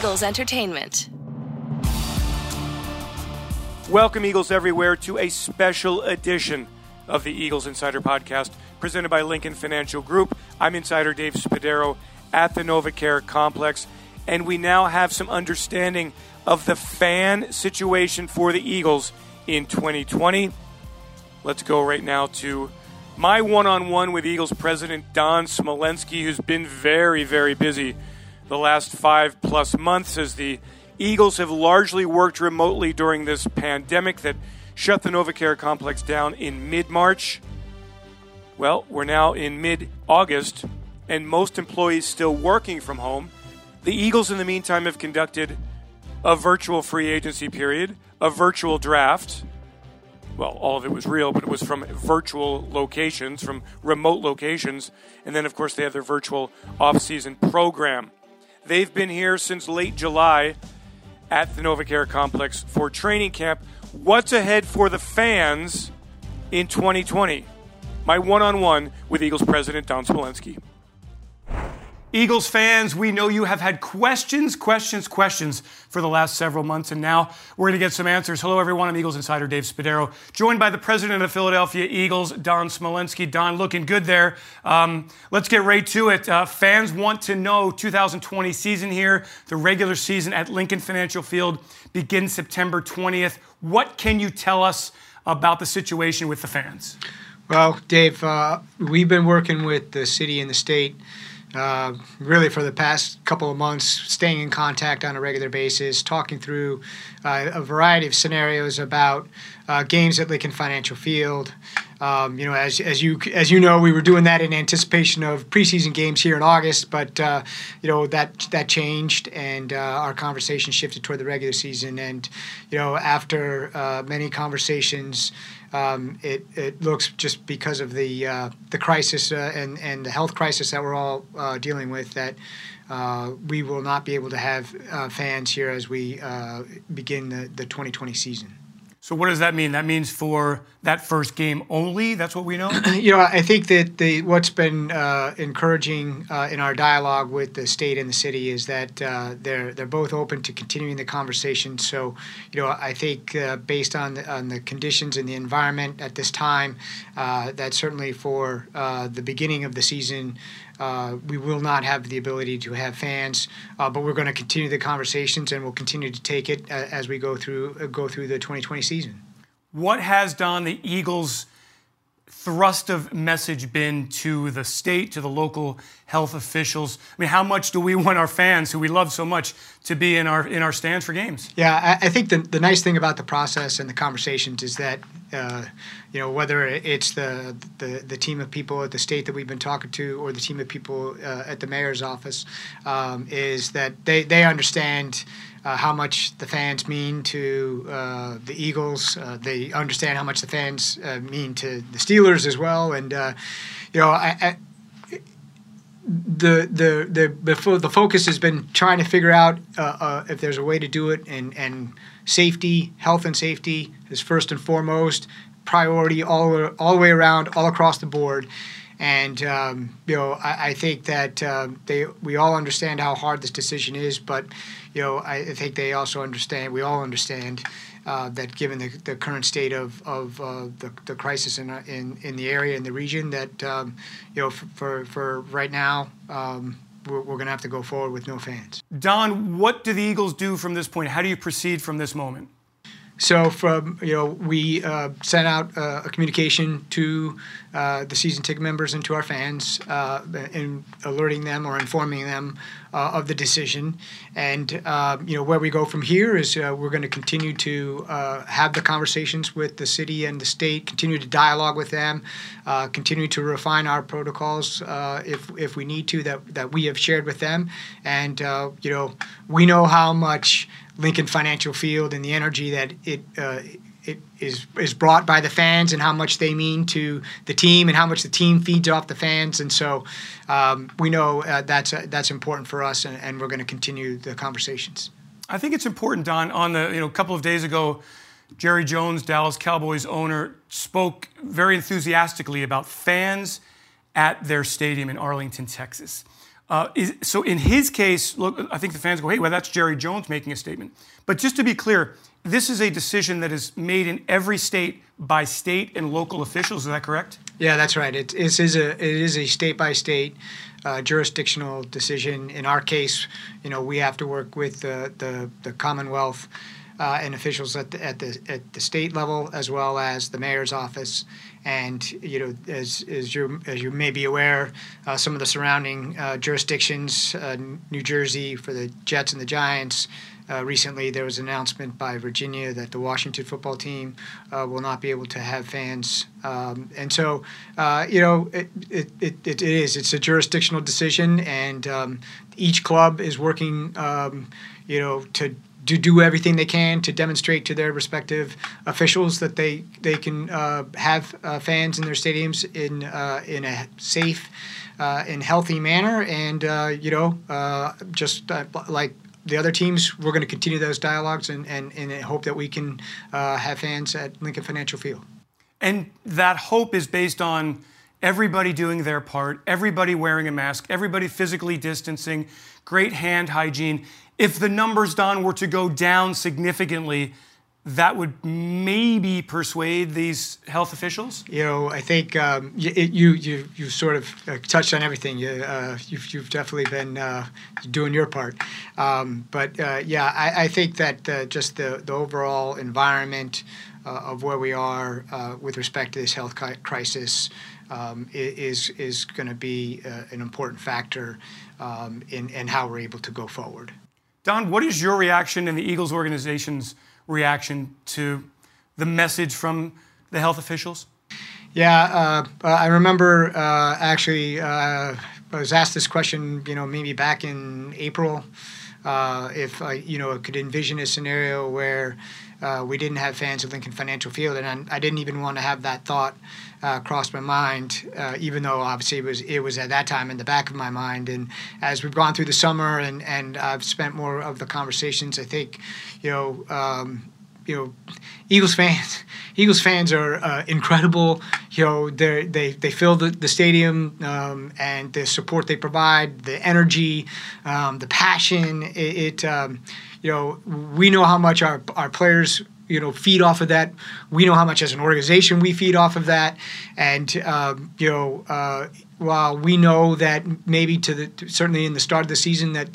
Eagles Entertainment. Welcome, Eagles everywhere, to a special edition of the Eagles Insider Podcast presented by Lincoln Financial Group. I'm Insider Dave Spadaro at the NovaCare Complex, and we now have some understanding of the fan situation for the Eagles in 2020. Let's go right now to my one on one with Eagles president Don Smolenski, who's been very, very busy the last five plus months as the Eagles have largely worked remotely during this pandemic that shut the NovaCare complex down in mid March. Well, we're now in mid August, and most employees still working from home. The Eagles, in the meantime, have conducted a virtual free agency period, a virtual draft. Well, all of it was real, but it was from virtual locations, from remote locations. And then, of course, they have their virtual off-season program. They've been here since late July at the NovaCare complex for training camp. What's ahead for the fans in 2020? My one on one with Eagles president Don Smolenski. Eagles fans, we know you have had questions, questions, questions for the last several months, and now we're going to get some answers. Hello, everyone. I'm Eagles insider Dave Spadaro, joined by the president of Philadelphia Eagles, Don Smolenski. Don, looking good there. Um, let's get right to it. Uh, fans want to know 2020 season here. The regular season at Lincoln Financial Field begins September 20th. What can you tell us about the situation with the fans? Well, Dave, uh, we've been working with the city and the state uh, really for the past couple of months, staying in contact on a regular basis, talking through uh, a variety of scenarios about uh, games at Lincoln Financial Field. Um, you know, as, as you as you know, we were doing that in anticipation of preseason games here in August, but uh, you know that that changed, and uh, our conversation shifted toward the regular season. And you know, after uh, many conversations um, it, it looks just because of the uh, the crisis uh, and and the health crisis that we're all uh, dealing with that we will not be able to have fans here as we begin the, the 2020 season. So what does that mean? That means for that first game only. That's what we know. you know, I think that the what's been uh, encouraging uh, in our dialogue with the state and the city is that uh, they're they're both open to continuing the conversation. So, you know, I think uh, based on the, on the conditions and the environment at this time, uh, that certainly for uh, the beginning of the season. Uh, we will not have the ability to have fans, uh, but we're going to continue the conversations and we'll continue to take it uh, as we go through uh, go through the 2020 season. What has done the Eagles' thrust of message been to the state, to the local health officials? I mean, how much do we want our fans, who we love so much, to be in our in our stands for games? Yeah, I, I think the the nice thing about the process and the conversations is that uh, you know whether it's the, the the team of people at the state that we've been talking to or the team of people uh, at the mayor's office um, is that they they understand uh, how much the fans mean to uh, the Eagles. Uh, they understand how much the fans uh, mean to the Steelers as well. And uh, you know, I, I, the, the the the the focus has been trying to figure out uh, if there's a way to do it, and and safety, health, and safety is first and foremost priority all all the way around, all across the board. And um, you know, I, I think that uh, they we all understand how hard this decision is, but you know, I, I think they also understand. We all understand uh, that given the, the current state of of uh, the, the crisis in, in in the area in the region, that um, you know, for, for, for right now. Um, we're, we're going to have to go forward with no fans. Don, what do the Eagles do from this point? How do you proceed from this moment? So from you know we uh, sent out uh, a communication to uh, the season ticket members and to our fans, uh, in alerting them or informing them uh, of the decision. And uh, you know where we go from here is we're going to continue to have the conversations with the city and the state, continue to dialogue with them, continue to refine our protocols if if we need to that that we have shared with them. And you know we know how much Lincoln Financial Field and the energy that it uh, is is brought by the fans and how much they mean to the team and how much the team feeds off the fans and so um, we know uh, that's uh, that's important for us and, and we're going to continue the conversations. I think it's important, Don. On the you know a couple of days ago, Jerry Jones, Dallas Cowboys owner, spoke very enthusiastically about fans at their stadium in Arlington, Texas. Uh, is, so in his case, look, I think the fans go, hey, well, that's Jerry Jones making a statement. But just to be clear, this is a decision that is made in every state by state and local officials. Is that correct? Yeah, that's right. It, it is a it is a state by state jurisdictional decision. In our case, you know, we have to work with the the, the Commonwealth uh, and officials at the, at the at the state level as well as the mayor's office. And you know, as as you as you may be aware, uh, some of the surrounding uh, jurisdictions, uh, New Jersey for the Jets and the Giants. Uh, recently, there was an announcement by Virginia that the Washington football team uh, will not be able to have fans, um, and so you know it, it, it, it is it's a jurisdictional decision, and um, each club is working um, you know to to do everything they can to demonstrate to their respective officials that they they can uh, have uh, fans in their stadiums in uh, in a safe uh, and healthy manner, and uh, you know uh, just like the other teams, we're going to continue those dialogues and, and, and hope that we can have fans at Lincoln Financial Field. And that hope is based on everybody doing their part, everybody wearing a mask, everybody physically distancing, great hand hygiene if the numbers, Don, were to go down significantly, that would maybe persuade these health officials? You know, I think um, you, you, you you sort of uh, touched on everything. You, uh, you've, you've definitely been uh, doing your part. Um, but uh, yeah, I, I, think that uh, just the, the overall environment uh, of where we are with respect to this health crisis um, is is going to be an important factor um, in, in how we're able to go forward. Don, what is your reaction and the Eagles organization's reaction to the message from the health officials? Yeah, uh, I remember uh, actually uh, I was asked this question, you know, maybe back in April, uh, if I, you know, could envision a scenario where uh, we didn't have fans at Lincoln Financial Field, and I, I didn't even want to have that thought uh, crossed my mind, uh, even though obviously it was it was at that time in the back of my mind. And as we've gone through the summer and and I've spent more of the conversations, I think, you know. Um, you know, Eagles fans. Eagles fans are uh, incredible. You know, they they they fill the, the stadium um, and the support they provide, the energy, um, the passion. It, it um, you know, we know how much our our players you know feed off of that. We know how much as an organization we feed off of that, and um, you know uh, while we know that maybe to the certainly in the start of the season that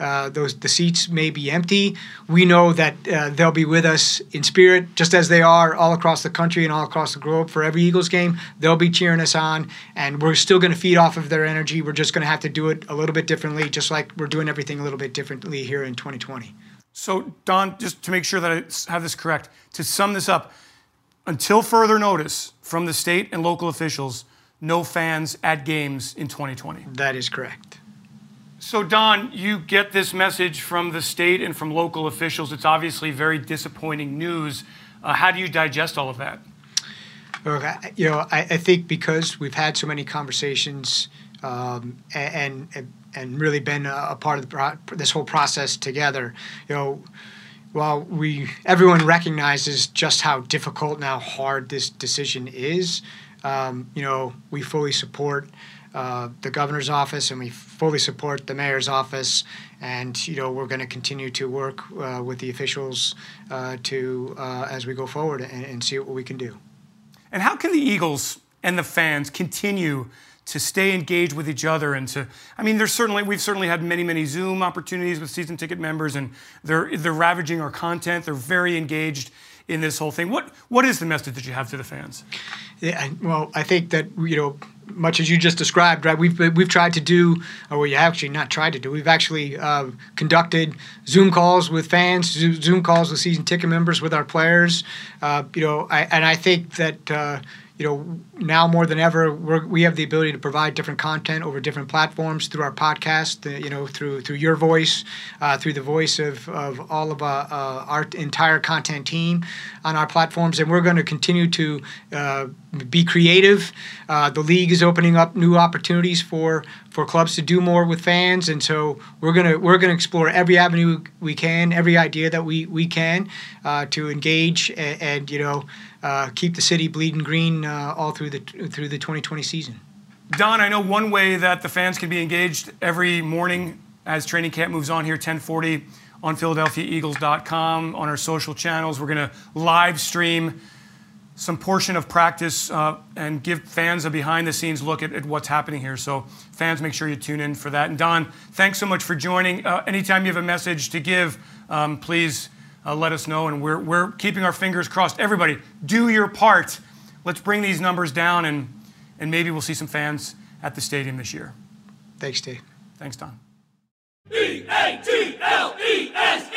uh, those the seats may be empty, we know that uh, they'll be with us in spirit, just as they are all across the country and all across the globe for every Eagles game. They'll be cheering us on, and we're still going to feed off of their energy. We're just going to have to do it a little bit differently, just like we're doing everything a little bit differently here in 2020. So, Don, just to make sure that I have this correct, to sum this up, until further notice from the state and local officials, no fans at games in 2020. That is correct. So, Don, you get this message from the state and from local officials. It's obviously very disappointing news. Uh, how do you digest all of that? Look, you know, I, I think because we've had so many conversations um, and, and and really been a, a part of the, this whole process together. You know, while we everyone recognizes just how difficult and how hard this decision is, um, you know, we fully support uh, the governor's office and we fully support the mayor's office. And you know, we're going to continue to work uh, with the officials uh, to uh, as we go forward and, and see what we can do. And how can the Eagles and the fans continue? To stay engaged with each other and to i mean there's certainly we've certainly had many many zoom opportunities with season ticket members and they're they're ravaging our content they're very engaged in this whole thing what what is the message that you have to the fans yeah well i think that you know much as you just described, right? We've we've tried to do, or we actually not tried to do. We've actually uh, conducted Zoom calls with fans, Zoom calls with season ticket members, with our players. Uh, you know, I, and I think that uh, you know, now more than ever, we have the ability to provide different content over different platforms through our podcast, you know, through through your voice, uh, through the voice of, of all of uh, uh, our entire content team on our platforms. And we're going to continue to uh, be creative. Uh, the league is opening up new opportunities for for clubs to do more with fans, and so we're gonna we're gonna explore every avenue we can, every idea that we we can uh, to engage and, and you know uh, keep the city bleeding green uh, all through the through the 2020 season. Don, I know one way that the fans can be engaged every morning as training camp moves on here, 1040 on PhiladelphiaEagles.com, on our social channels. We're to live stream some portion of practice uh, and give fans a behind the scenes look at, at, what's happening here. So, fans, make sure you tune in for that. And, Don, thanks so much for joining. Uh, anytime you have a message to give, um, please uh, let us know. And we're, we're keeping our fingers crossed. Everybody, do your part. Let's bring these numbers down, and, and maybe we'll see some fans at the stadium this year. Thanks, Dave. Thanks, Don. E A T L E S